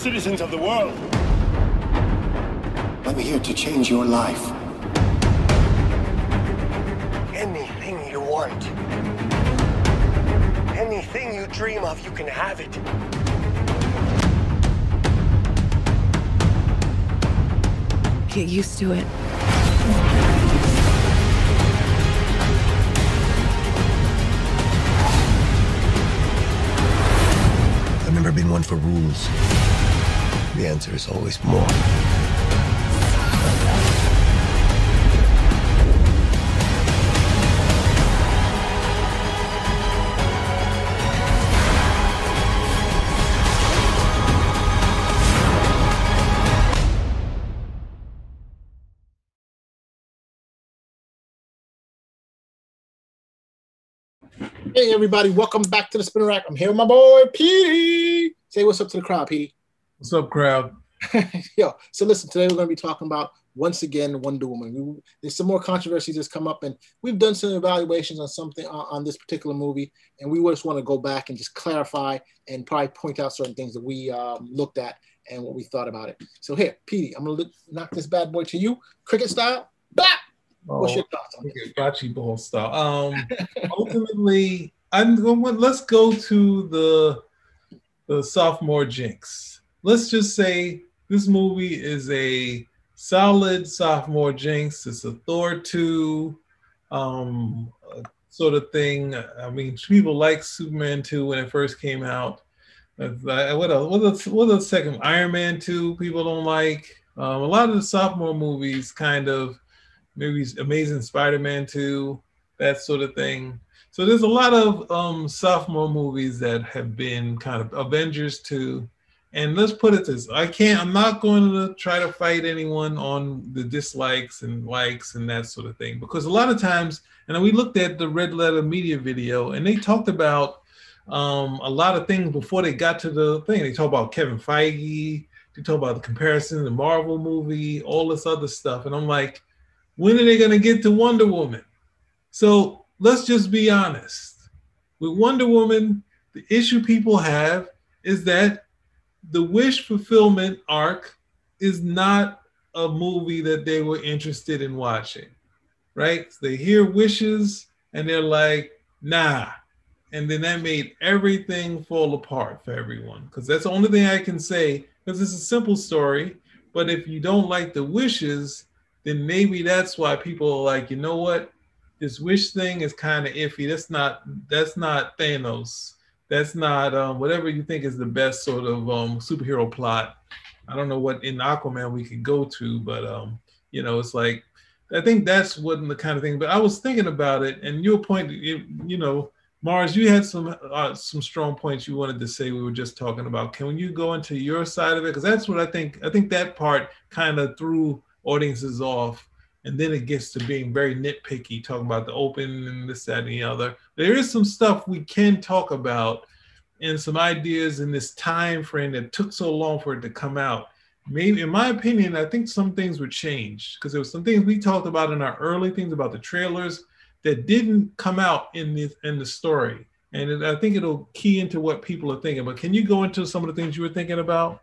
citizens of the world. I'm here to change your life. Anything you want. Anything you dream of, you can have it. Get used to it. I've never been one for rules. The answer is always more. Hey everybody, welcome back to the Spinner Rack. I'm here with my boy Petey. Say what's up to the crowd, Petey. What's up, crowd? Yo, so listen, today we're going to be talking about once again Wonder Woman. We, there's some more controversies that's come up, and we've done some evaluations on something on, on this particular movie, and we just want to go back and just clarify and probably point out certain things that we um, looked at and what we thought about it. So here, Petey, I'm going to knock this bad boy to you, cricket style. Blah! What's your thoughts on this? Ball style. Um, ultimately, I'm going. Let's go to the the sophomore jinx. Let's just say this movie is a solid sophomore jinx. It's a Thor two um, sort of thing. I mean, people like Superman two when it first came out. Uh, What else? What else? Second, Iron Man two. People don't like. Um, a lot of the sophomore movies kind of maybe Amazing Spider-Man 2, that sort of thing. So there's a lot of um, sophomore movies that have been kind of Avengers 2. And let's put it this: I can't. I'm not going to try to fight anyone on the dislikes and likes and that sort of thing because a lot of times, and we looked at the Red Letter Media video, and they talked about um, a lot of things before they got to the thing. They talked about Kevin Feige. They talk about the comparison, the Marvel movie, all this other stuff, and I'm like, when are they going to get to Wonder Woman? So let's just be honest. With Wonder Woman, the issue people have is that the wish fulfillment arc is not a movie that they were interested in watching, right? So they hear wishes and they're like, nah. And then that made everything fall apart for everyone. Because that's the only thing I can say, because it's a simple story. But if you don't like the wishes, then maybe that's why people are like, you know what, this wish thing is kind of iffy. That's not that's not Thanos. That's not um, whatever you think is the best sort of um, superhero plot. I don't know what in Aquaman we could go to, but um, you know, it's like I think that's what the kind of thing. But I was thinking about it, and your point, you, know, Mars, you had some uh, some strong points you wanted to say. We were just talking about. Can you go into your side of it? Because that's what I think. I think that part kind of threw audiences off and then it gets to being very nitpicky talking about the open and this that and the other. There is some stuff we can talk about and some ideas in this time frame that took so long for it to come out. Maybe in my opinion i think some things were changed because there were some things we talked about in our early things about the trailers that didn't come out in the in the story. And it, i think it'll key into what people are thinking. But can you go into some of the things you were thinking about?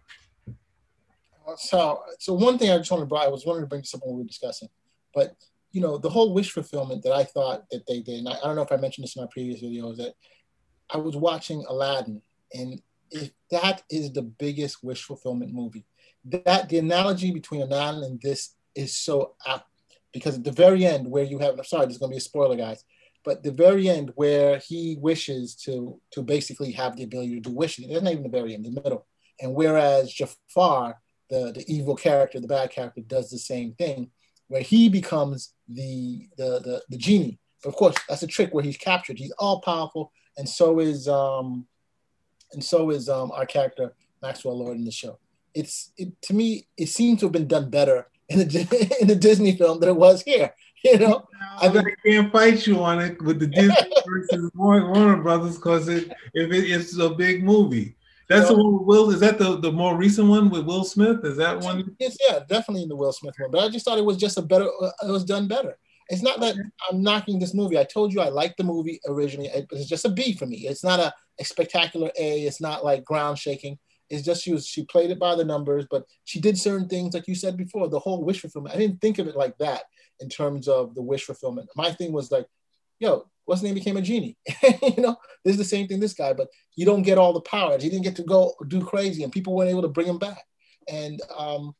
So so one thing I just wanted to bring, I was wanting to bring something we were discussing, but you know the whole wish fulfillment that I thought that they did. And I, I don't know if I mentioned this in my previous video. Is that I was watching Aladdin, and if that is the biggest wish fulfillment movie, that the analogy between Aladdin and this is so apt because at the very end where you have I'm sorry, there's going to be a spoiler, guys. But the very end where he wishes to to basically have the ability to do wishes, it's not even the very end, the middle. And whereas Jafar the, the evil character, the bad character, does the same thing, where he becomes the, the the the genie. But of course, that's a trick where he's captured. He's all powerful, and so is um, and so is um our character Maxwell Lord in the show. It's it, to me, it seems to have been done better in the in the Disney film than it was here. You know, I, mean, I can't fight you on it with the Disney versus Warner Brothers because it if it, it's a big movie. That's the one with Will. Is that the, the more recent one with Will Smith? Is that one? Yes, yeah, definitely in the Will Smith one. But I just thought it was just a better. Uh, it was done better. It's not that I'm knocking this movie. I told you I liked the movie originally. It's just a B for me. It's not a, a spectacular A. It's not like ground shaking. It's just she was she played it by the numbers, but she did certain things like you said before. The whole wish fulfillment. I didn't think of it like that in terms of the wish fulfillment. My thing was like, yo, what's name became a genie? you know, this is the same thing this guy, but you don't get all the powers. He didn't get to go do crazy, and people weren't able to bring him back. And um,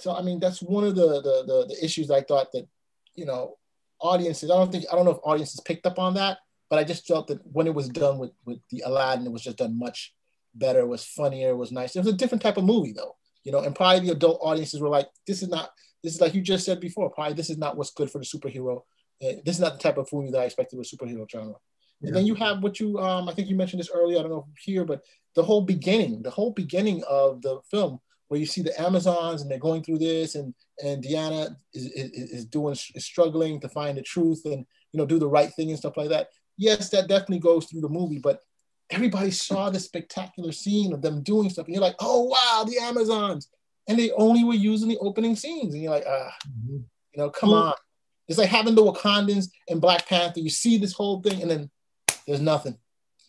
so, I mean, that's one of the, the the the issues I thought that you know audiences. I don't think I don't know if audiences picked up on that, but I just felt that when it was done with with the Aladdin, it was just done much better, it was funnier, it was nice. It was a different type of movie though, you know, and probably the adult audiences were like, this is not, this is like you just said before, probably this is not what's good for the superhero. This is not the type of movie that I expected with superhero genre. Yeah. And then you have what you, um, I think you mentioned this earlier, I don't know here, but the whole beginning, the whole beginning of the film where you see the Amazons and they're going through this and, and Diana is, is, is doing, is struggling to find the truth and, you know, do the right thing and stuff like that. Yes, that definitely goes through the movie, but everybody saw the spectacular scene of them doing stuff, and you're like, oh wow, the Amazons, and they only were using the opening scenes, and you're like, ah, mm-hmm. you know, come well, on. It's like having the Wakandans and Black Panther. You see this whole thing, and then there's nothing.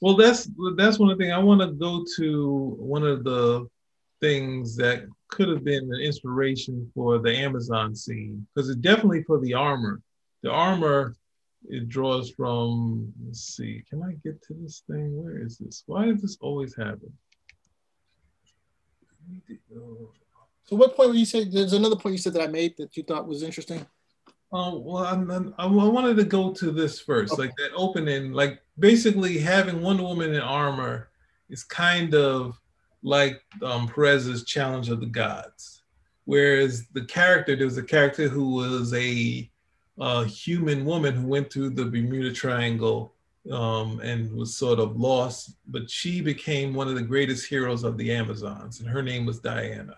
Well, that's that's one of the things I want to go to. One of the things that could have been an inspiration for the Amazon scene because it's definitely for the armor. The armor it draws from, let's see, can I get to this thing? Where is this? Why does this always happen? So what point were you say, there's another point you said that I made that you thought was interesting? Oh, well, I'm, I'm, i wanted to go to this first, okay. like that opening, like basically having Wonder Woman in armor is kind of like um, Perez's Challenge of the Gods. Whereas the character, there was a character who was a a human woman who went through the Bermuda Triangle um, and was sort of lost, but she became one of the greatest heroes of the Amazons, and her name was Diana.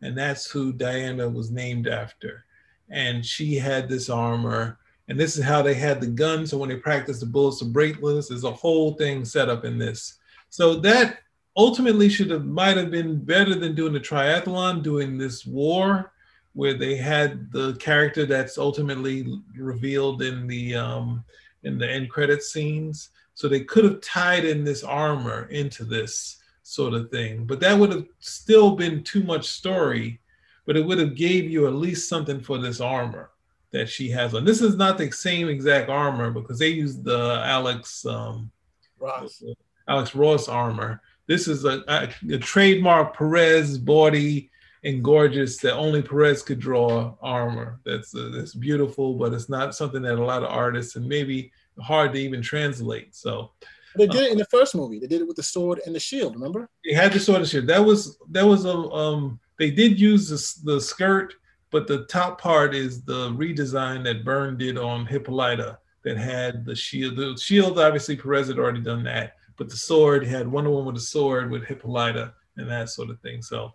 And that's who Diana was named after. And she had this armor, and this is how they had the gun. So when they practiced the bullets of bracelets, there's a whole thing set up in this. So that ultimately should have might have been better than doing the triathlon, doing this war where they had the character that's ultimately revealed in the um, in the end credit scenes. So they could have tied in this armor into this sort of thing, but that would have still been too much story. But it would have gave you at least something for this armor that she has on. This is not the same exact armor because they used the Alex um, Ross Alex Ross armor. This is a, a, a trademark Perez body and gorgeous that only Perez could draw armor. That's uh, that's beautiful, but it's not something that a lot of artists and maybe hard to even translate. So they did it in the first movie. They did it with the sword and the shield. Remember? They had the sword and shield. That was that was a um. They did use the, the skirt, but the top part is the redesign that Byrne did on Hippolyta that had the shield. The shield, obviously, Perez had already done that, but the sword had Wonder Woman with a sword with Hippolyta and that sort of thing. So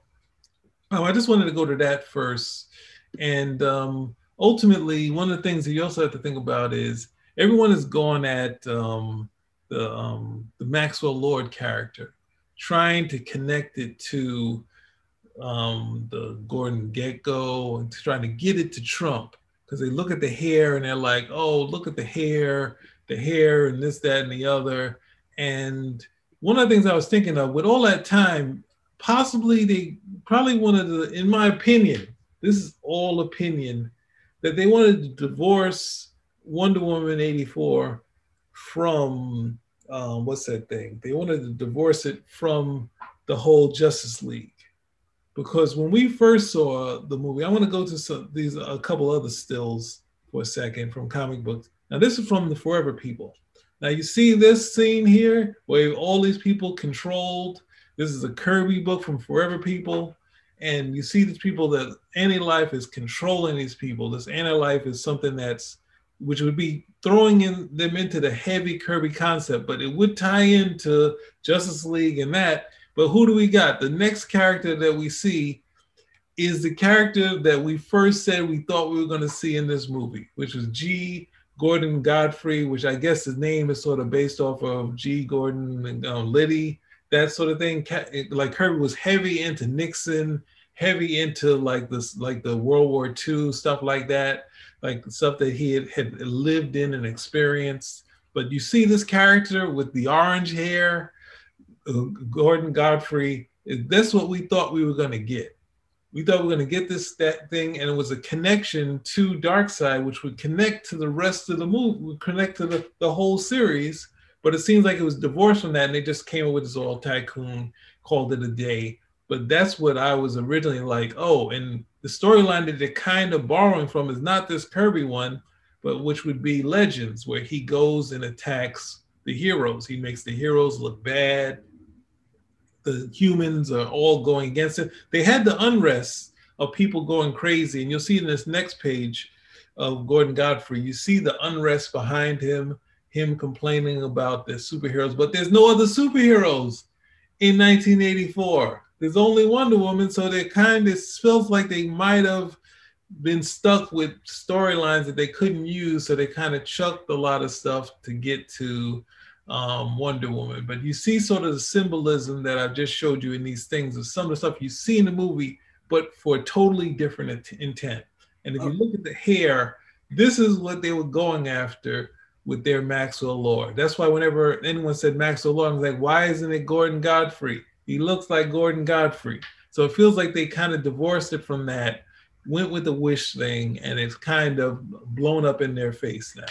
Oh, I just wanted to go to that first. And um, ultimately, one of the things that you also have to think about is everyone is going at um, the, um, the Maxwell Lord character, trying to connect it to um, the Gordon Gekko and trying to get it to Trump because they look at the hair and they're like, oh, look at the hair, the hair, and this, that, and the other. And one of the things I was thinking of with all that time, possibly they probably wanted to, in my opinion, this is all opinion, that they wanted to divorce Wonder Woman 84 from um, what's that thing? They wanted to divorce it from the whole Justice League. Because when we first saw the movie, I want to go to some, these a couple other stills for a second from comic books. Now this is from the Forever People. Now you see this scene here where all these people controlled this is a Kirby book from Forever People. And you see these people that anti-life is controlling these people. This anti-life is something that's which would be throwing in them into the heavy Kirby concept, but it would tie into Justice League and that. But who do we got? The next character that we see is the character that we first said we thought we were going to see in this movie, which was G. Gordon Godfrey, which I guess his name is sort of based off of G. Gordon and um, Liddy that sort of thing. Like Kirby was heavy into Nixon, heavy into like this, like the World War II stuff like that, like stuff that he had, had lived in and experienced. But you see this character with the orange hair, Gordon Godfrey That's what we thought we were going to get. We thought we were going to get this that thing, and it was a connection to Darkseid, which would connect to the rest of the movie, would connect to the, the whole series. But it seems like it was divorced from that, and they just came up with this oil tycoon, called it a day. But that's what I was originally like. Oh, and the storyline that they're kind of borrowing from is not this Kirby one, but which would be Legends, where he goes and attacks the heroes. He makes the heroes look bad. The humans are all going against it. They had the unrest of people going crazy, and you'll see in this next page of Gordon Godfrey, you see the unrest behind him, him complaining about the superheroes, but there's no other superheroes in 1984. There's only Wonder Woman, so they kind of feels like they might have been stuck with storylines that they couldn't use, so they kind of chucked a lot of stuff to get to um, Wonder Woman. But you see sort of the symbolism that I've just showed you in these things of some of the stuff you see in the movie, but for a totally different intent. And if you look at the hair, this is what they were going after with their Maxwell Lord. That's why whenever anyone said Maxwell Lord, I was like, why isn't it Gordon Godfrey? He looks like Gordon Godfrey. So it feels like they kind of divorced it from that went with the wish thing and it's kind of blown up in their face now.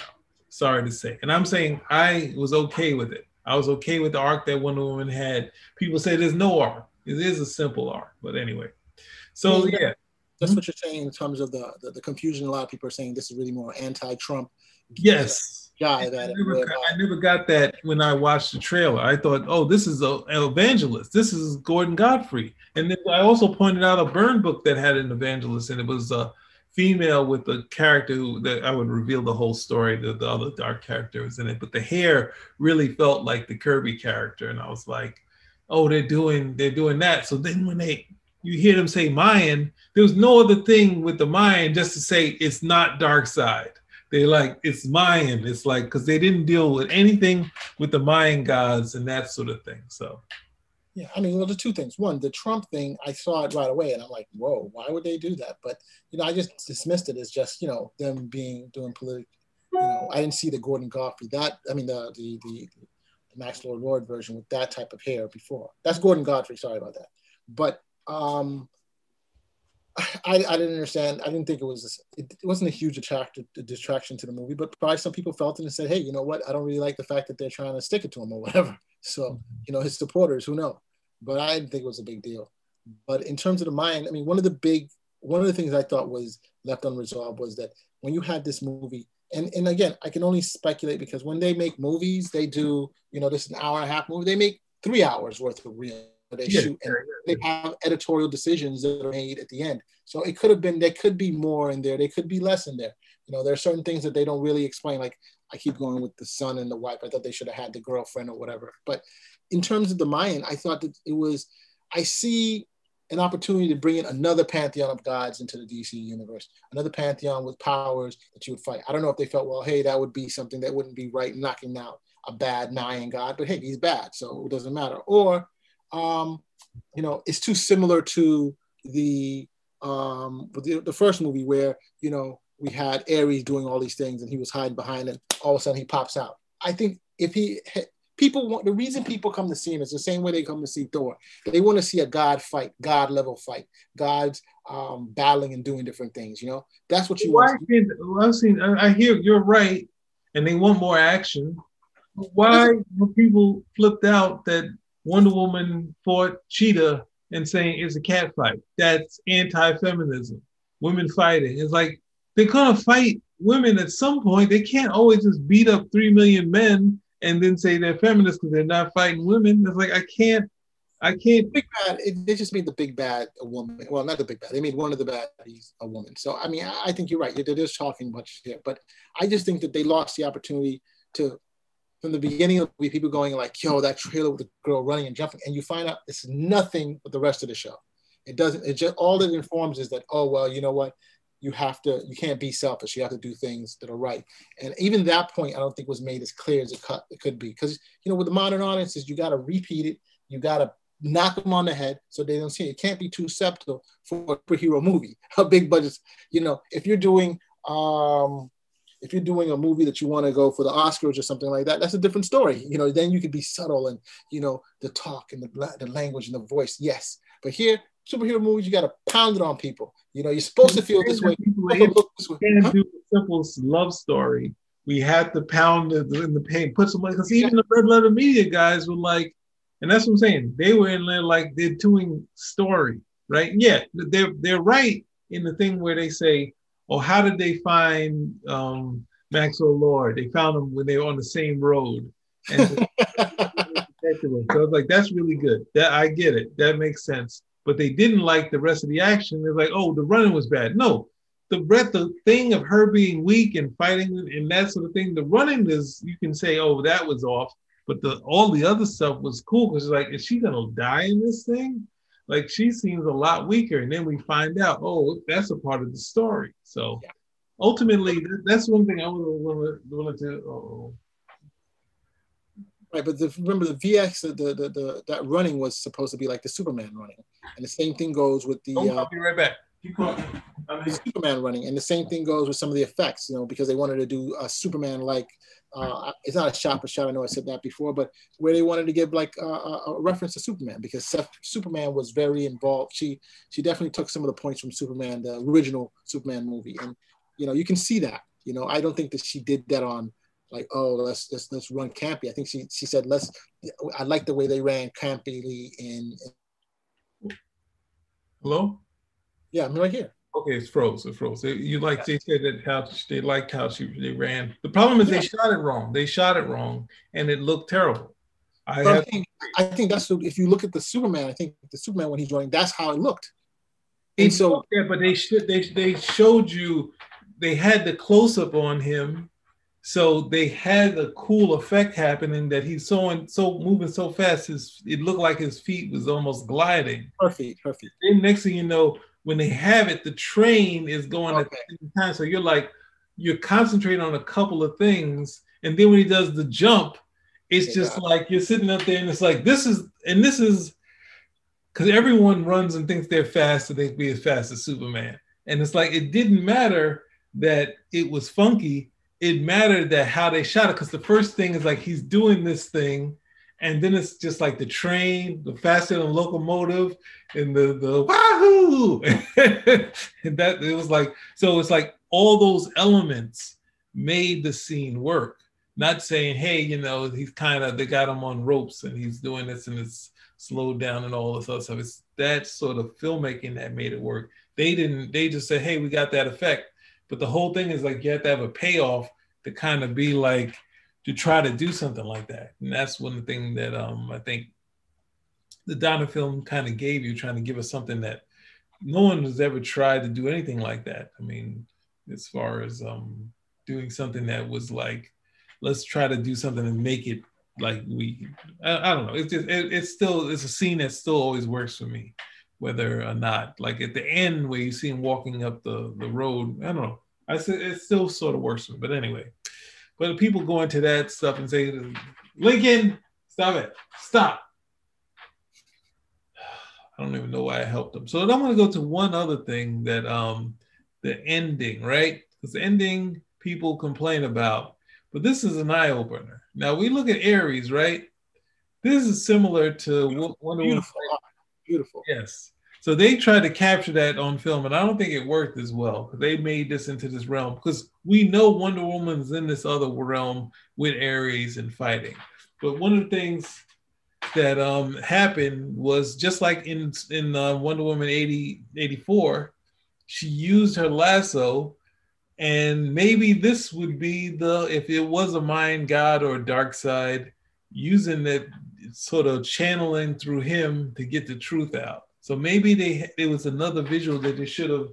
Sorry to say. And I'm saying I was okay with it. I was okay with the arc that Wonder Woman had. People say there's no arc. It is a simple arc. But anyway. So yeah. yeah. That's hmm? what you're saying in terms of the, the, the confusion. A lot of people are saying this is really more anti-Trump. Yes guy that I never, I never, got that when I watched the trailer. I thought, oh, this is a, an evangelist. This is Gordon Godfrey. And then I also pointed out a Byrne book that had an evangelist, and it was a female with a character who that I would reveal the whole story. The, the other dark character was in it, but the hair really felt like the Kirby character, and I was like, oh, they're doing they're doing that. So then when they you hear them say Mayan, there was no other thing with the Mayan just to say it's not Darkseid. they like it's Mayan. It's like because they didn't deal with anything with the Mayan gods and that sort of thing. So yeah, I mean, well, the two things. One, the Trump thing, I saw it right away, and I'm like, whoa, why would they do that? But you know, I just dismissed it as just you know them being doing political. You know, I didn't see the Gordon Godfrey that I mean the the the, the Max Lord Lord version with that type of hair before. That's Gordon Godfrey. Sorry about that. But um, I, I didn't understand. I didn't think it was it, it wasn't a huge attract, distraction to the movie, but probably some people felt it and said, "Hey, you know what? I don't really like the fact that they're trying to stick it to him or whatever." So you know, his supporters, who know? But I didn't think it was a big deal. But in terms of the mind, I mean, one of the big, one of the things I thought was left unresolved was that when you had this movie, and and again, I can only speculate because when they make movies, they do, you know, this is an hour and a half movie, they make three hours worth of real they yeah, shoot and they have editorial decisions that are made at the end. So it could have been there could be more in there, there could be less in there. You know, there are certain things that they don't really explain. Like I keep going with the son and the wife. I thought they should have had the girlfriend or whatever. But in terms of the Mayan, I thought that it was. I see an opportunity to bring in another pantheon of gods into the DC universe, another pantheon with powers that you would fight. I don't know if they felt, well, hey, that would be something that wouldn't be right knocking out a bad Mayan god, but hey, he's bad, so it doesn't matter. Or um, you know, it's too similar to the um, the, the first movie where you know we had Ares doing all these things and he was hiding behind and all of a sudden he pops out. I think if he people want the reason people come to see him is the same way they come to see Thor. They want to see a god fight, god level fight, gods um, battling and doing different things. You know, that's what you well, want. I, I've seen, I hear you're right, and they want more action. Why were people flipped out that Wonder Woman fought Cheetah and saying it's a cat fight. That's anti-feminism. Women fighting. It's like they're gonna fight women at some point. They can't always just beat up three million men and then say they're feminists because they're not fighting women. It's like I can't I can't. Big bad. It, they just made the big bad a woman. Well, not the big bad. They made one of the baddies a woman. So I mean, I, I think you're right. They're just talking much here, but I just think that they lost the opportunity to from the beginning of people going like, yo, that trailer with the girl running and jumping, and you find out it's nothing with the rest of the show. It doesn't, it just all it informs is that, oh well, you know what? You have to, you can't be selfish. You have to do things that are right. And even that point, I don't think was made as clear as it, cut, it could be. Because you know, with the modern audiences, you got to repeat it, you got to knock them on the head so they don't see it. It can't be too subtle for a superhero movie, a big budget. You know, if you're doing um if you're doing a movie that you want to go for the Oscars or something like that, that's a different story. You know, then you could be subtle and you know the talk and the the language and the voice. Yes, but here superhero movies, you got to pound it on people. You know, you're supposed to feel this way. This way. Can't huh? do a simple love story. We had to pound it in the pain, put some because even the red letter media guys were like, and that's what I'm saying. They were in there like they're doing story, right? Yeah, they're they're right in the thing where they say, "Oh, how did they find um, Maxwell Lord? They found him when they were on the same road." And so I was like, "That's really good. That I get it. That makes sense." But they didn't like the rest of the action. They're like, "Oh, the running was bad." No, the breath, the thing of her being weak and fighting and that sort of thing. The running is, you can say, "Oh, that was off." But the all the other stuff was cool because like, is she gonna die in this thing? Like she seems a lot weaker, and then we find out, oh, that's a part of the story. So yeah. ultimately, that's one thing I would wanted to. Oh. Right, but the, remember the VX, the, the, the, the, that running was supposed to be like the Superman running, and the same thing goes with the. Oh, uh, I'll be right back. Keep going. Superman running, and the same thing goes with some of the effects, you know, because they wanted to do a Superman like uh, it's not a shot for shot. I know I said that before, but where they wanted to give like a, a reference to Superman because Seth, Superman was very involved. She she definitely took some of the points from Superman, the original Superman movie, and you know you can see that. You know, I don't think that she did that on like oh let's let's let's run campy. I think she she said let's. I like the way they ran campily in. in Hello. Yeah, I'm right here. Okay, it's froze. It froze. You like they said that how they liked how she they ran. The problem is yeah. they shot it wrong. They shot it wrong, and it looked terrible. I, have, I think I think that's if you look at the Superman. I think the Superman when he's running, that's how it looked. And so yeah, but they should they they showed you they had the close up on him, so they had a cool effect happening that he's so so moving so fast. His it looked like his feet was almost gliding. Perfect, perfect. Then next thing you know, when they have it, the train is going okay. at the same time. So you're like, you're concentrating on a couple of things. And then when he does the jump, it's just like you're sitting up there and it's like, this is, and this is because everyone runs and thinks they're fast and they can be as fast as Superman. And it's like, it didn't matter that it was funky. It mattered that how they shot it. Because the first thing is like, he's doing this thing and then it's just like the train, the faster than locomotive, and the the wahoo, and that it was like so. It's like all those elements made the scene work. Not saying, hey, you know, he's kind of they got him on ropes and he's doing this and it's slowed down and all this other stuff. It's that sort of filmmaking that made it work. They didn't. They just said, hey, we got that effect, but the whole thing is like you have to have a payoff to kind of be like to try to do something like that. And that's one thing that um, I think the Donner film kind of gave you, trying to give us something that no one has ever tried to do anything like that. I mean, as far as um, doing something that was like, let's try to do something and make it like we, I, I don't know. It's just, it, it's still, it's a scene that still always works for me, whether or not, like at the end where you see him walking up the, the road, I don't know. I said it still sort of works. But anyway, but people go into that stuff and say, Lincoln, stop it, stop. I don't even know why I helped them. So I'm going to go to one other thing that um the ending, right? Because the ending people complain about, but this is an eye opener. Now we look at Ares, right? This is similar to Wonder Woman. Beautiful. Yes. So they tried to capture that on film, and I don't think it worked as well. They made this into this realm because we know Wonder Woman's in this other realm with Ares and fighting. But one of the things that um, happened was just like in in uh, Wonder Woman 80, 84, she used her lasso, and maybe this would be the if it was a Mayan god or Darkseid, using it sort of channeling through him to get the truth out. So maybe they it was another visual that they should have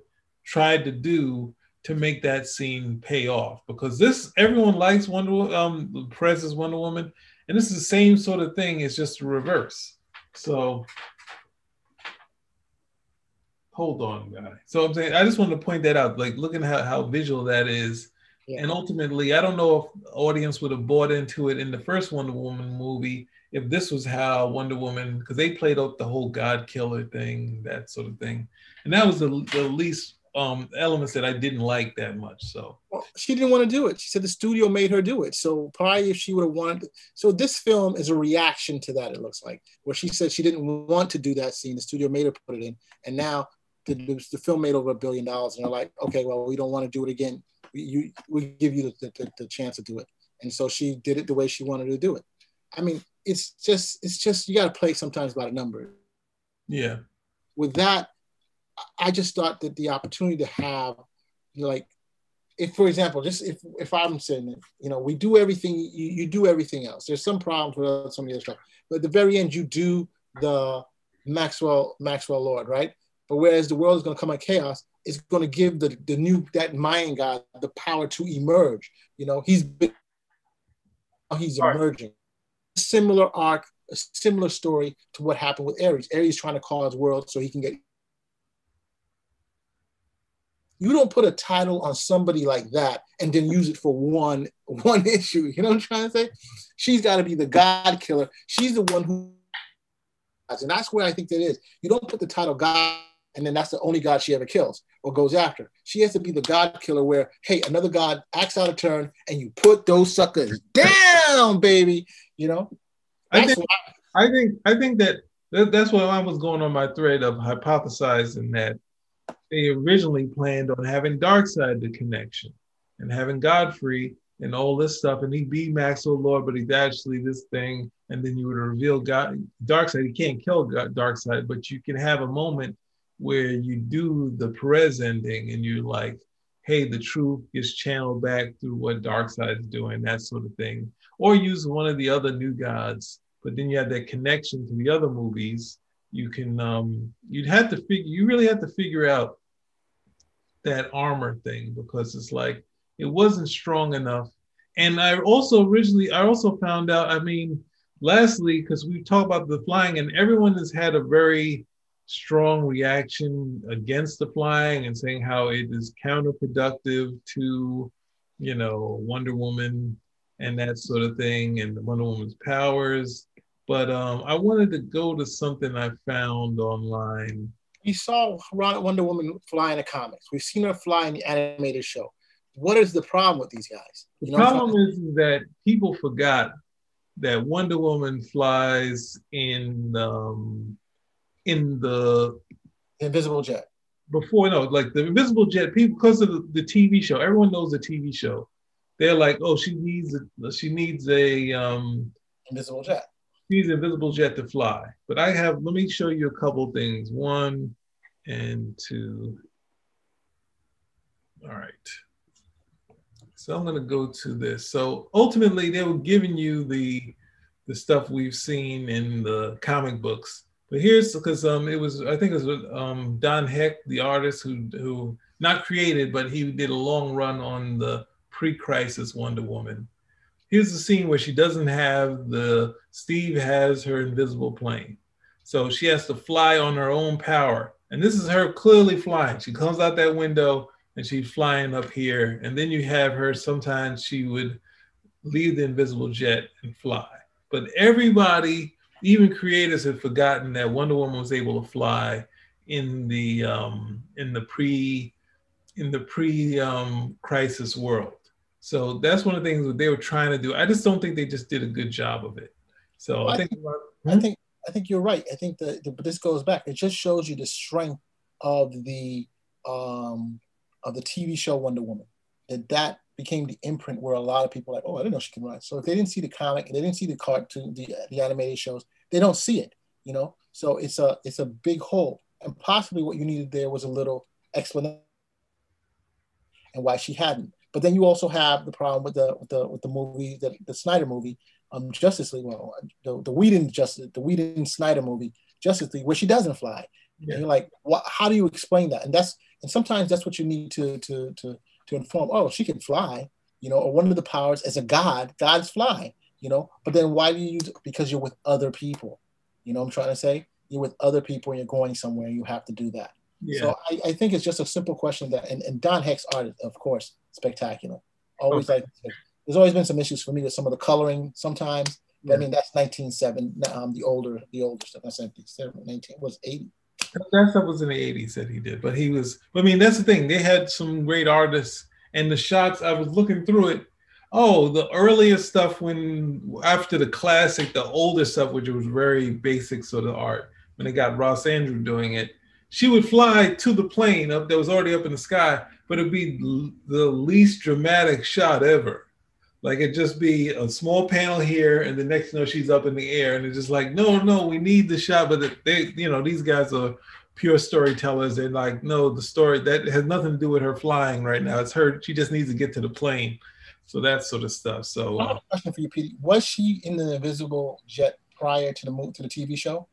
tried to do to make that scene pay off because this everyone likes Wonder um Perez's Wonder Woman, and this is the same sort of thing. It's just the reverse. So hold on, guy. So I'm saying I just want to point that out. Like looking at how, how visual that is. Yeah. And ultimately, I don't know if audience would have bought into it in the first Wonder Woman movie if this was how Wonder Woman, because they played out the whole God killer thing, that sort of thing, and that was the, the least um, elements that I didn't like that much. So well, she didn't want to do it. She said the studio made her do it. So probably if she would have wanted, so this film is a reaction to that. It looks like where she said she didn't want to do that scene. The studio made her put it in, and now the, the film made over a billion dollars, and they're like, okay, well, we don't want to do it again. We, you, we give you the, the, the chance to do it, and so she did it the way she wanted to do it. I mean, it's just it's just you got to play sometimes by the numbers. Yeah. With that, I just thought that the opportunity to have, like, if for example, just if if I'm saying, you know, we do everything, you, you do everything else. There's some problems with some of the other stuff, but at the very end, you do the Maxwell Maxwell Lord, right? But whereas the world is going to come in chaos, it's going to give the the new that Mayan god the power to emerge. You know, he's been he's emerging. Similar arc, a similar story to what happened with Ares. Ares trying to cause world so he can get you don't put a title on somebody like that and then use it for one one issue. You know what I'm trying to say? She's got to be the God killer. She's the one who, and that's where I think that is. You don't put the title God, and then that's the only God she ever kills or goes after. She has to be the God killer. Where hey, another God acts out of turn, and you put those suckers down, baby. You know. I think, I think I think that, that that's what I was going on my thread of hypothesizing that they originally planned on having Darkseid the connection and having Godfrey and all this stuff, and he'd be Maxwell Lord, but he's actually this thing, and then you would reveal God Darkseid. You can't kill God, Darkseid, but you can have a moment where you do the Perez ending, and you're like, hey, the truth gets channeled back through what Darkseid is doing, that sort of thing, or use one of the other new gods. But then you have that connection to the other movies you can um, you'd have to figure you really have to figure out that armor thing because it's like it wasn't strong enough and i also originally i also found out i mean lastly because we talked about the flying and everyone has had a very strong reaction against the flying and saying how it is counterproductive to you know wonder woman and that sort of thing and wonder woman's powers but um, I wanted to go to something I found online. We saw Wonder Woman fly in the comics. We've seen her fly in the animated show. What is the problem with these guys? You the problem is that people forgot that Wonder Woman flies in um, in the Invisible Jet. Before no, like the Invisible Jet, people because of the, the TV show, everyone knows the TV show. They're like, oh, she needs a she needs a um, Invisible Jet use invisible jet to fly. But I have, let me show you a couple things. One and two. All right. So I'm going to go to this. So ultimately, they were giving you the the stuff we've seen in the comic books. But here's because um it was I think it was um Don Heck, the artist who who not created, but he did a long run on the pre-crisis Wonder Woman here's the scene where she doesn't have the Steve has her invisible plane. So she has to fly on her own power. And this is her clearly flying. She comes out that window and she's flying up here. And then you have her, sometimes she would leave the invisible jet and fly. But everybody, even creators, have forgotten that Wonder Woman was able to fly in the um, in the pre in the pre um, crisis world. So that's one of the things that they were trying to do. I just don't think they just did a good job of it. So I, I think, I think I think you're right. I think that but this goes back. It just shows you the strength of the um, of the TV show Wonder Woman. That that became the imprint where a lot of people like, oh, I didn't know she can run. So if they didn't see the comic, they didn't see the cartoon, the the animated shows, they don't see it. You know, so it's a it's a big hole, and possibly what you needed there was a little explanation and why she hadn't. But then you also have the problem with the with the with the movie, the, the Snyder movie, um, Justice League, well, the the Whedon Justice, the Whedon Snyder movie, Justice League, where she doesn't fly. Yeah. And you're like, what, how do you explain that? And that's and sometimes that's what you need to to to to inform. Oh, she can fly, you know, or one of the powers as a god, gods fly, you know. But then why do you use it? Because you're with other people. You know I'm trying to say? You're with other people and you're going somewhere, you have to do that. Yeah. So I, I, think it's just a simple question that, and, and Don Heck's art, of course, spectacular. Always okay. like, there's always been some issues for me with some of the coloring sometimes. Yeah. I mean, that's 1907, um, the older, the older stuff. That's 19, 19 was 80. That stuff was in the '80s that he did, but he was. I mean, that's the thing. They had some great artists, and the shots. I was looking through it. Oh, the earlier stuff when after the classic, the older stuff, which was very basic sort of art. When they got Ross Andru doing it, she would fly to the plane up that was already up in the sky, but it'd be the least dramatic shot ever. Like it'd just be a small panel here, and the next you know she's up in the air, and it's just like, no, no, we need the shot. But they, you know, these guys are pure storytellers. They're like, no, the story that has nothing to do with her flying right now. It's her. She just needs to get to the plane. So that sort of stuff. So uh, question for you, Pete. Was she in the Invisible Jet prior to the move to the TV show?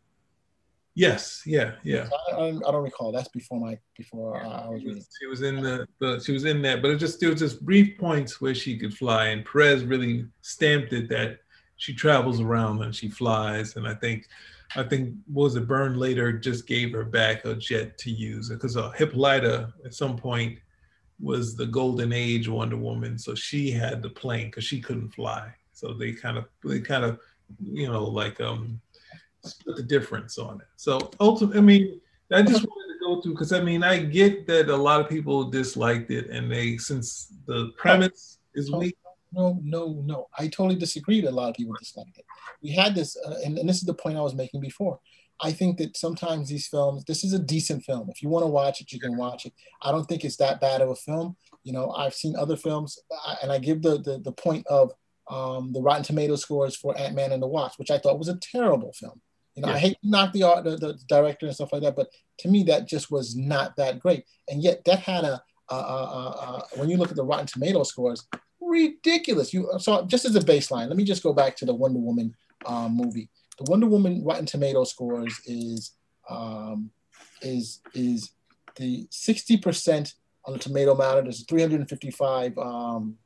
Yes, yeah, yeah. I, I, don't, I don't recall. That's before my before uh, I was was, she was in the, the she was in that, but it just there was just brief points where she could fly, and Perez really stamped it that she travels around and she flies, and I think I think what was it Byrne later just gave her back a jet to use because uh, Hippolyta at some point was the golden age Wonder Woman, so she had the plane because she couldn't fly, so they kind of they kind of you know like um split the difference on it. So ultimately, I mean, I just wanted to go through because I mean, I get that a lot of people disliked it, and they since the premise is weak. No, no, no. I totally disagree that a lot of people disliked it. We had this, uh, and, and this is the point I was making before. I think that sometimes these films, this is a decent film. If you want to watch it, you can watch it. I don't think it's that bad of a film. You know, I've seen other films, uh, and I give the the, the point of um, the Rotten Tomato scores for Ant Man and the Wasp, which I thought was a terrible film. You know, I hate to knock the art, the, the director and stuff like that, but to me, that just was not that great. And yet, that had a, a, a, a, when you look at the Rotten Tomato scores, ridiculous. You so just as a baseline, let me just go back to the Wonder Woman um, movie. The Wonder Woman Rotten Tomato scores is um, is is the sixty percent on the Tomatometer. There's 355 um,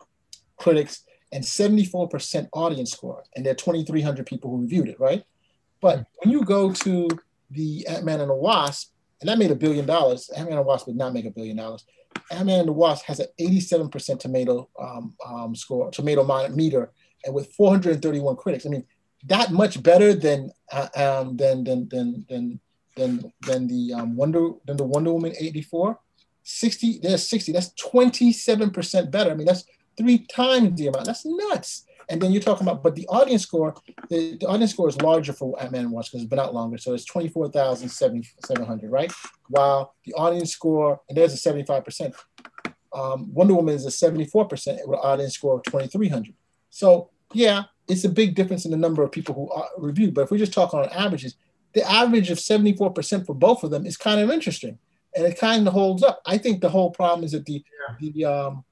critics and 74 percent audience score, and there are 2,300 people who reviewed it, right? But when you go to the Ant Man and the Wasp, and that made a billion dollars. Ant Man and the Wasp did not make a billion dollars. Ant Man and the Wasp has an 87% tomato um, um, score, tomato meter, and with 431 critics. I mean, that much better than uh, um, than than than than than than the um, Wonder than the Wonder Woman 84. 60, there's 60. That's 27% better. I mean, that's three times the amount. That's nuts. And then you're talking about, but the audience score, the, the audience score is larger for Ant Man and Wasp because it's been out longer. So it's 24,700, right? While the audience score, and there's a 75%. Um, Wonder Woman is a 74% with an audience score of 2,300. So yeah, it's a big difference in the number of people who are reviewed. But if we just talk on averages, the average of 74% for both of them is kind of interesting. And it kind of holds up. I think the whole problem is that the the um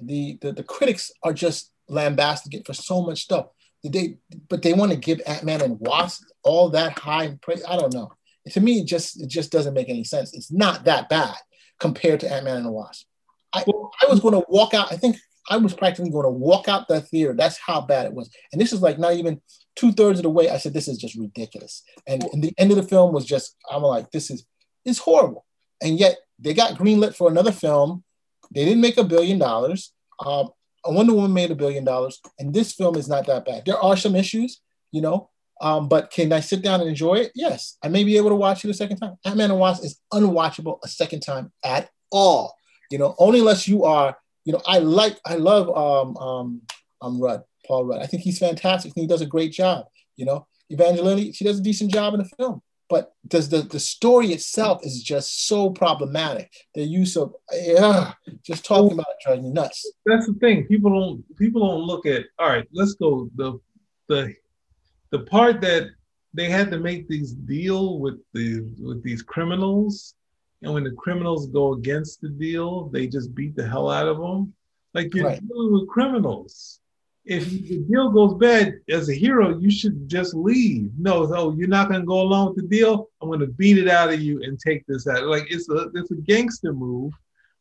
the, the the critics are just lambasting it for so much stuff. Did They but they want to give Ant-Man and Wasp all that high praise. I don't know. To me, it just it just doesn't make any sense. It's not that bad compared to Ant-Man and the Wasp. I, I was going to walk out. I think I was practically going to walk out the theater. That's how bad it was. And this is like not even two thirds of the way. I said, this is just ridiculous. And, and the end of the film was just, I'm like, this is, is horrible. And yet they got greenlit for another film. They didn't make a billion dollars. Um, Wonder Woman made a billion dollars. And this film is not that bad. There are some issues, you know, um, but can I sit down and enjoy it? Yes. I may be able to watch it a second time. Ant-Man and Wasp is unwatchable a second time at all. You know, only unless you are, you know, I like, I love um, um, um, Rudd, Paul Rudd. I think he's fantastic. I think he does a great job. You know, Evangeline, she does a decent job in the film. But does the, the story itself is just so problematic. The use of yeah, just talking about it drives me nuts. That's the thing. People don't people don't look at all right, let's go the the the part that they had to make these deal with the with these criminals and when the criminals go against the deal, they just beat the hell out of them. Like you're Right. dealing with criminals. If mm-hmm. the deal goes bad, as a hero, you should just leave. No, so you're not gonna go along with the deal. I'm gonna beat it out of you and take this out. Like it's a it's a gangster move,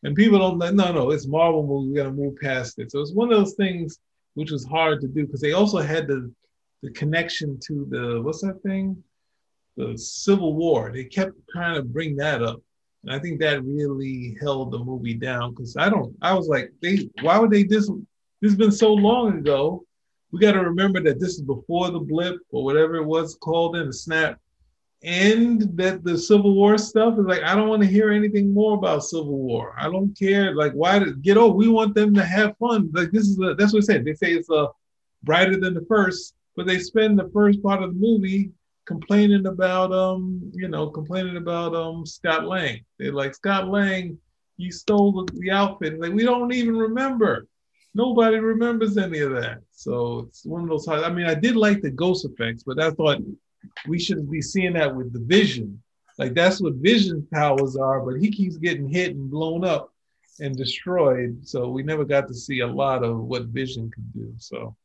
and people don't. No, no, it's Marvel movie. We gotta move past it. So it's one of those things which was hard to do because they also had the the connection to the what's that thing, the Civil War. They kept trying to bring that up. And I think that really held the movie down because I don't. I was like, they. Why would they dis? This has been so long ago. We got to remember that this is before the blip or whatever it was called in the snap, end that the Civil War stuff is like I don't want to hear anything more about Civil War. I don't care. Like why did get over? We want them to have fun. Like this is a, that's what I said. They say it's a uh, brighter than the first, but they spend the first part of the movie complaining about um you know complaining about um Scott Lang. They're like Scott Lang, you stole the, the outfit. Like we don't even remember. Nobody remembers any of that. So it's one of those. I mean, I did like the ghost effects, but I thought we shouldn't be seeing that with the Vision. Like that's what Vision powers are, but he keeps getting hit and blown up and destroyed. So we never got to see a lot of what Vision could do. So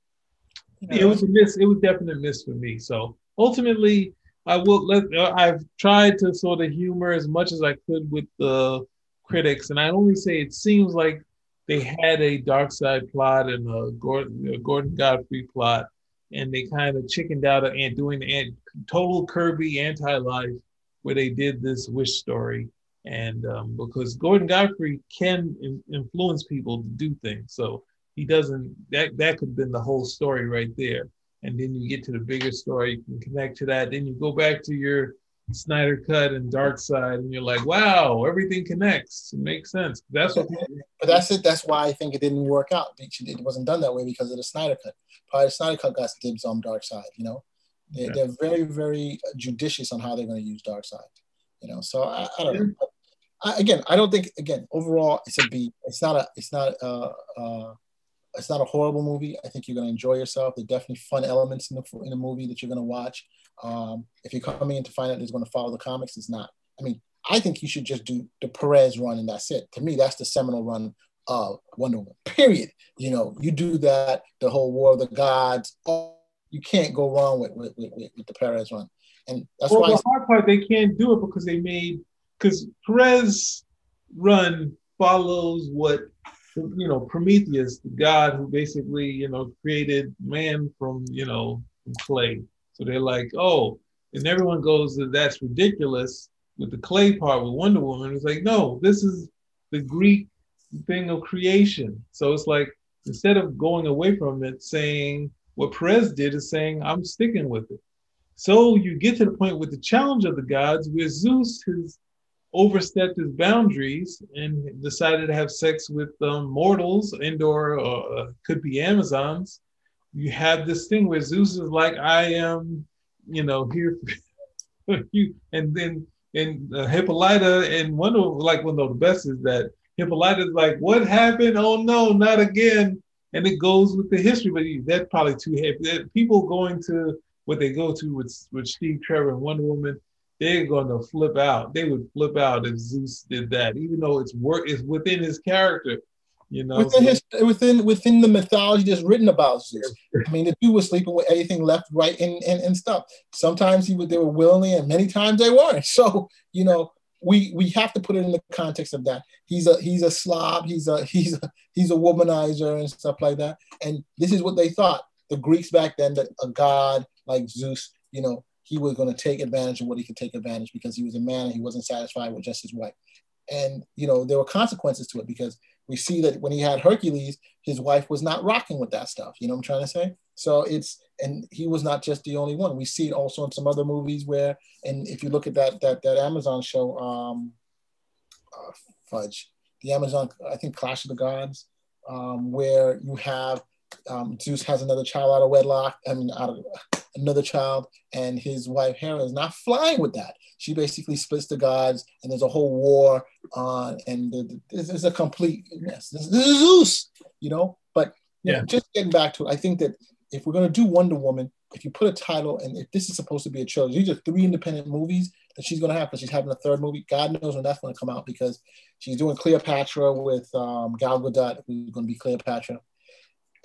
yeah. it was a miss. It was definitely a miss for me. So ultimately, I will let. Uh, I've tried to sort of humor as much as I could with the critics, and I only say it seems like they had a Darkseid plot and a Gordon, a Gordon Godfrey plot, and they kind of chickened out and doing the total Kirby anti-life, where they did this wish story, and um, because Gordon Godfrey can in, influence people to do things, so he doesn't. That that could have been the whole story right there, and then you get to the bigger story, you can connect to that. Then you go back to your Snyder Cut and Darkseid, and you're like, wow, everything connects. It makes sense. That's what. But that's it. That's why I think it didn't work out. It wasn't done that way because of the Snyder Cut. Probably the Snyder Cut got dibs on Darkseid. You know, they, yeah. they're very, very judicious on how they're going to use Darkseid. You know, so I, I don't know. I, again, I don't think. Again, overall, it's a B. It's not a. It's not a. Uh, it's not a horrible movie. I think you're going to enjoy yourself. There are definitely fun elements in the in the movie that you're going to watch. Um, if you're coming in to find out it's going to follow the comics, it's not. I mean, I think you should just do the Perez run and that's it. To me, that's the seminal run of Wonder Woman. Period. You know, you do that, the whole War of the Gods. You can't go wrong with with, with, with the Perez run, and that's well, why the hard part they can't do it because they made because Perez run follows what you know Prometheus, the god who basically you know created man from you know from clay so they're like, oh, and everyone goes, that's ridiculous with the clay part with Wonder Woman. It's like, no, this is the Greek thing of creation. So it's like, instead of going away from it, saying what Perez did is saying, I'm sticking with it. So you get to the point with the challenge of the gods where Zeus has overstepped his boundaries and decided to have sex with um, mortals and or uh, could be Amazons you have this thing where Zeus is like, I am, you know, here for you. And then and uh, Hippolyta and one of like one of the best is that Hippolyta is like, what happened? Oh no, not again. And it goes with the history, but that's probably too heavy. People going to what they go to with with Steve Trevor and Wonder Woman, they're going to flip out. They would flip out if Zeus did that, even though it's work is within his character. You know, within his within within the mythology that's written about Zeus. I mean, the dude was sleeping with anything left, right, and, and, and stuff. Sometimes he would they were willingly, and many times they weren't. So you know, we we have to put it in the context of that. He's a he's a slob. He's a he's a he's a womanizer and stuff like that. And this is what they thought. The Greeks back then that a god like Zeus, you know, he was going to take advantage of what he could take advantage because he was a man and he wasn't satisfied with just his wife. And you know, there were consequences to it because we see that when he had Hercules, his wife was not rocking with that stuff. You know what I'm trying to say? So it's and he was not just the only one. We see it also in some other movies where, and if you look at that that that Amazon show, um, uh, fudge, the Amazon, I think Clash of the Gods, um, where you have um, Zeus has another child out of wedlock. I mean, out of another child, and his wife Hera is not flying with that. She basically splits the gods, and there's a whole war on, and this is a complete mess. This, this is Zeus, you know. But yeah, know, just getting back to it, I think that if we're gonna do Wonder Woman, if you put a title, and if this is supposed to be a trilogy, these are three independent movies that she's gonna have because she's having a third movie. God knows when that's gonna come out because she's doing Cleopatra with um, Gal Gadot, who's gonna be Cleopatra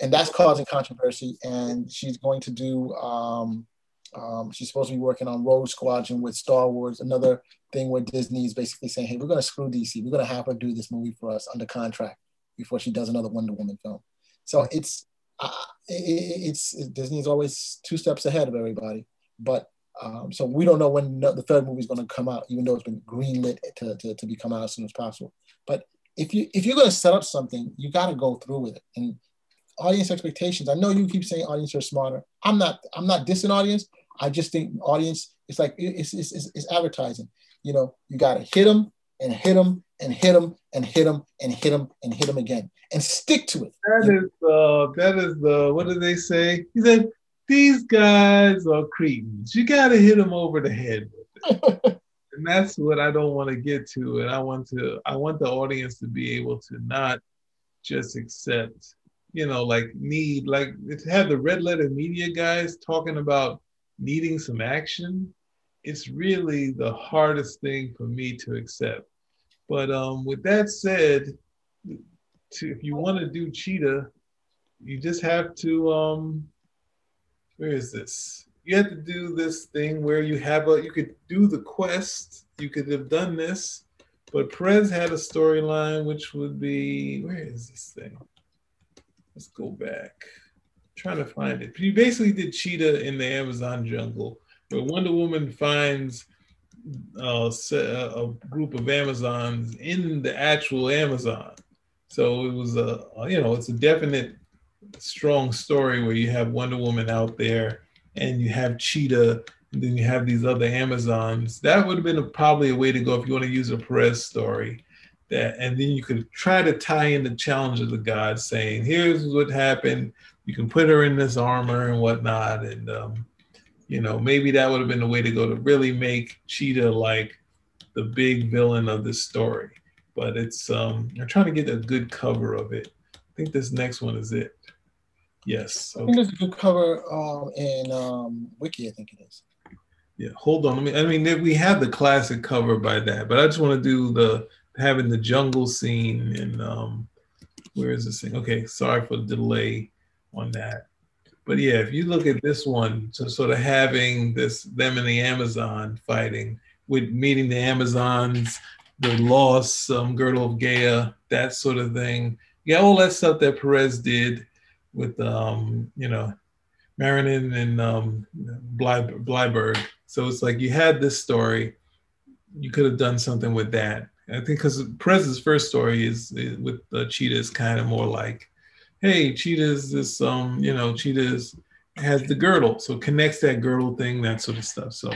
and that's causing controversy. And she's going to do. Um, um, she's supposed to be working on Rogue Squadron with Star Wars, another thing where Disney is basically saying, "Hey, we're going to screw DC. We're going to have her do this movie for us under contract before she does another Wonder Woman film." So it's uh, it, it's it, Disney's always two steps ahead of everybody. But um, so we don't know when the third movie is going to come out, even though it's been greenlit to, to, to be come out as soon as possible. But if you if you're going to set up something, you got to go through with it. And audience expectations. I know you keep saying audience are smarter. I'm not. I'm not dissing audience. I just think audience, it's like it's, it's, it's, it's advertising. You know, you got to hit them and hit them and hit them and hit them and hit them and hit them again and stick to it. That is uh that is the what do they say? He said these guys are cretins. You got to hit them over the head with it. and that's what I don't want to get to. And I want to I want the audience to be able to not just accept, you know, like need like to have the red letter media guys talking about needing some action. It's really the hardest thing for me to accept. But um, with that said, to, if you want to do cheetah, you just have to um, where is this? You have to do this thing where you have a you could do the quest. You could have done this, but Perez had a storyline which would be where is this thing? Let's go back. I'm trying to find it. You basically did Cheetah in the Amazon jungle, where Wonder Woman finds uh, a group of Amazons in the actual Amazon. So it was a, you know, it's a definite strong story where you have Wonder Woman out there and you have Cheetah and then you have these other Amazons. That would have been a, probably a way to go if you want to use a Perez story. That and then you could try to tie in the challenge of the gods, saying, "Here's what happened. You can put her in this armor and whatnot." And um, you know, maybe that would have been the way to go to really make Cheetah like the big villain of this story. But it's um, I'm trying to get a good cover of it. I think this next one is it. Yes. Okay. I think there's a good cover um, in um, Wiki. I think it is. Yeah. Hold on. I mean, I mean, we have the classic cover by that, but I just want to do the having the jungle scene and um, where is this thing? Okay. Sorry for the delay on that. But yeah, if you look at this one, so sort of having this them in the Amazon fighting with meeting the Amazons, the loss, um, Girdle of Gaia, that sort of thing. Yeah, all that stuff that Perez did with um, you know, Marinin and um, Bly, Bleiberg. So it's like you had this story, you could have done something with that. I think because Perez's first story is, is with the cheetah is kind of more like hey, Cheetah's this, um, you know, Cheetah's has the girdle, so connects that girdle thing, that sort of stuff. So,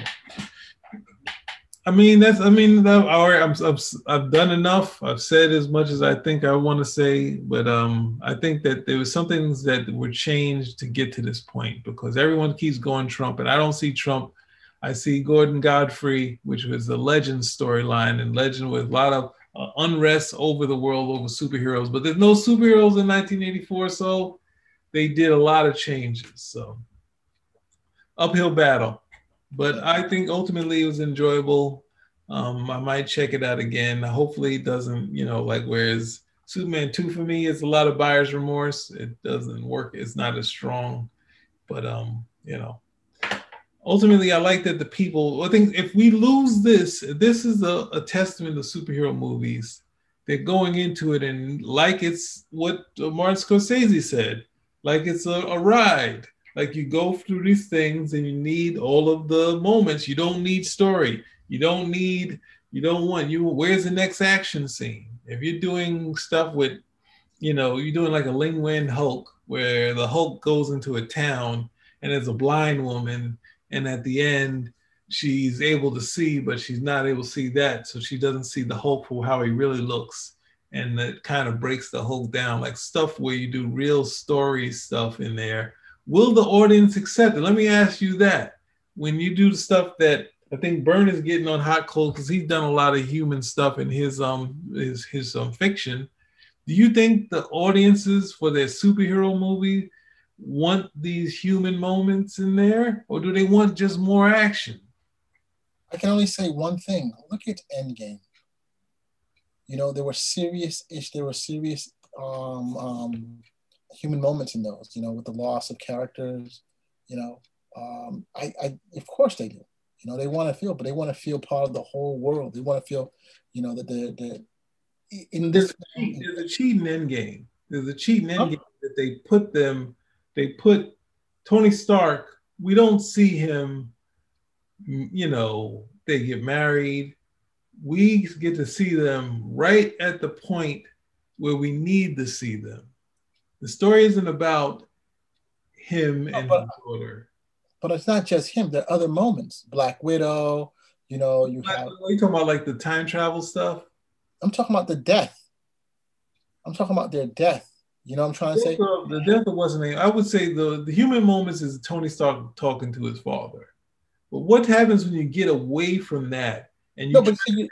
I mean, that's, I mean, all right, I'm, I've, I've done enough. I've said as much as I think I want to say, but um, I think that there was some things that were changed to get to this point because everyone keeps going Trump, and I don't see Trump. I see Gordon Godfrey, which was the Legend storyline, and Legend with a lot of uh, unrest over the world over superheroes. But there's no superheroes in 1984, so they did a lot of changes. So uphill battle, but I think ultimately it was enjoyable. Um, I might check it out again. Hopefully, it doesn't, you know, like whereas Superman 2 for me is a lot of buyer's remorse. It doesn't work, it's not as strong. But um, you know, ultimately, I like that the people. I think if we lose this, this is a, a testament to superhero movies. They're going into it and like it's what Martin Scorsese said, like it's a, a ride. Like you go through these things and you need all of the moments. You don't need story. You don't need. You don't want you. Where's the next action scene? If you're doing stuff with, you know, you're doing like a Len Wein Hulk, where the Hulk goes into a town and there's a blind woman and at the end she's able to see but she's not able to see that. So she doesn't see the for how he really looks. And it kind of breaks the hulk down. Like stuff where you do real story stuff in there. Will the audience accept it? Let me ask you that. When you do the stuff that i think Byrne is getting on hot coals because he's done a lot of human stuff in his um his his um fiction. Do you think the audiences for their superhero movie want these human moments in there, or do they want just more action? I can only say one thing. Look at Endgame. You know, there were serious ish, there were serious um, um, human moments in those, you know, with the loss of characters, you know. Um, I, I of course they do. You know, they want to feel, but they want to feel part of the whole world. They want to feel, you know, that they're, they're in this. There's a cheating end game. There's a cheating end game that they put them they put Tony Stark, we don't see him, you know, they get married. We get to see them right at the point where we need to see them. The story isn't about him and his daughter. but it's not just him. There are other moments. Black Widow. You know, you have. Are you talking about like the time travel stuff? I'm talking about the death. I'm talking about their death. You know what I'm trying to say? The death of wasn't. I would say the the human moments is Tony Stark talking to his father. But what happens when you get away from that and you? No, but for you,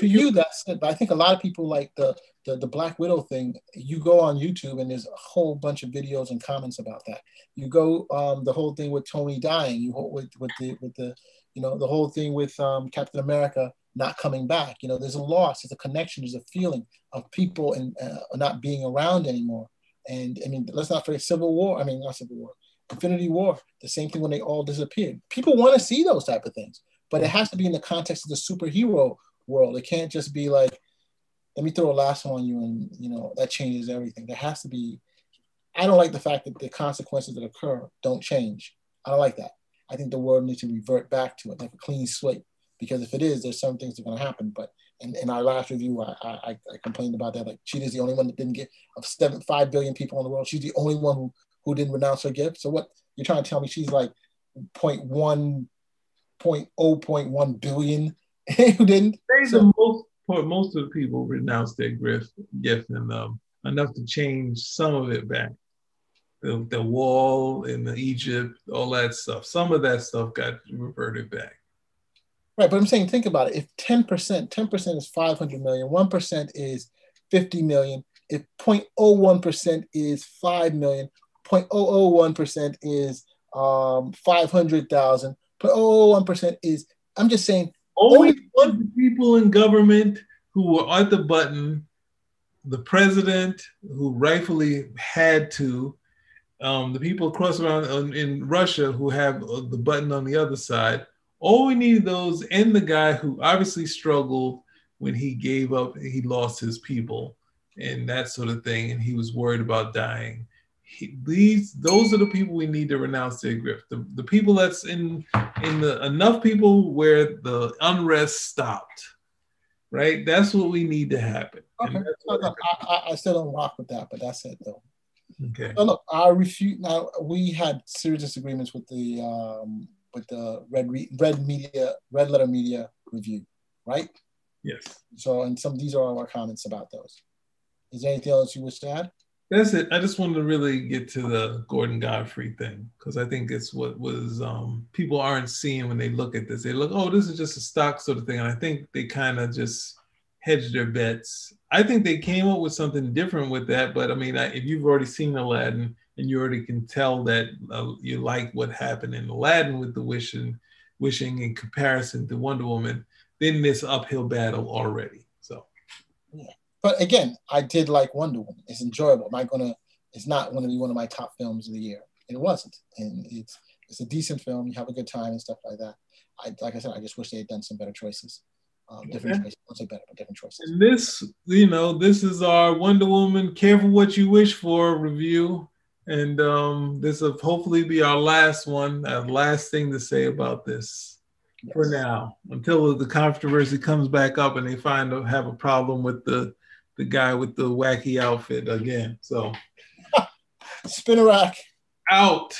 you that's it. But I think a lot of people like the, the the Black Widow thing. You go on YouTube and there's a whole bunch of videos and comments about that. You go um, the whole thing with Tony dying. You with with the with the you know the whole thing with um, Captain America not coming back. You know, there's a loss, there's a connection, there's a feeling of people and uh, not being around anymore. And I mean, let's not forget Civil War. I mean, not Civil War, Infinity War. The same thing when they all disappeared. People want to see those type of things, but it has to be in the context of the superhero world. It can't just be like, let me throw a lasso on you, and you know that changes everything. There has to be. I don't like the fact that the consequences that occur don't change. I don't like that. I think the world needs to revert back to it, like a clean slate because if it is, there's some things that are going to happen. But in, in our last review, I, I, I complained about that. Like Cheetah's the only one that didn't get of seven five billion people in the world. She's the only one who who didn't renounce her gift. So what you're trying to tell me? She's like point one point oh point one billion who didn't. So, most most of the people renounced their gift, gift and um, enough to change some of it back. The, the wall in the Egypt, all that stuff. Some of that stuff got reverted back. Right, but I'm saying, think about it. If 10%, 10% is 500 million, 1% is 50 million. If 0.01% is 5 million, 0.001% is um, 500,000, 0.001% is, I'm just saying, only one people in government who were at the button, the president who rightfully had to, um, the people across around in Russia who have uh, the button on the other side, all we need those and the guy who obviously struggled when he gave up, he lost his people and that sort of thing, and he was worried about dying. He, these those are the people we need to renounce their grift. The, the people that's in in the enough people where the unrest stopped, right? That's what we need to happen. Okay. I, I, I, still don't rock with that, but that's it though. Okay. So look, I refute. Now we had serious disagreements with the um, with the red Re- red media red letter media review, right? Yes. So, and some these are all our comments about those. Is there anything else you wish to add? That's it. I just wanted to really get to the Gordon Godfrey thing because I think it's what was um, people aren't seeing when they look at this. They look, oh, this is just a stock sort of thing, and I think they kind of just hedge their bets. I think they came up with something different with that, but I mean, I, if you've already seen Aladdin, and you already can tell that uh, you like what happened in Aladdin with the wishing, wishing in comparison to Wonder Woman, then this uphill battle already. So, yeah. But again, I did like Wonder Woman. It's enjoyable. Am I gonna? It's not going to be one of my top films of the year. It wasn't, and it's it's a decent film. You have a good time and stuff like that. I like I said, I just wish they had done some better choices. Um, different choices. I say better, but different choices. And this, you know, this is our Wonder Woman "Careful What You Wish For" review. And um, this will hopefully be our last one, our last thing to say about this yes. for now, until the controversy comes back up and they find have a problem with the the guy with the wacky outfit again. So, spin a rack out.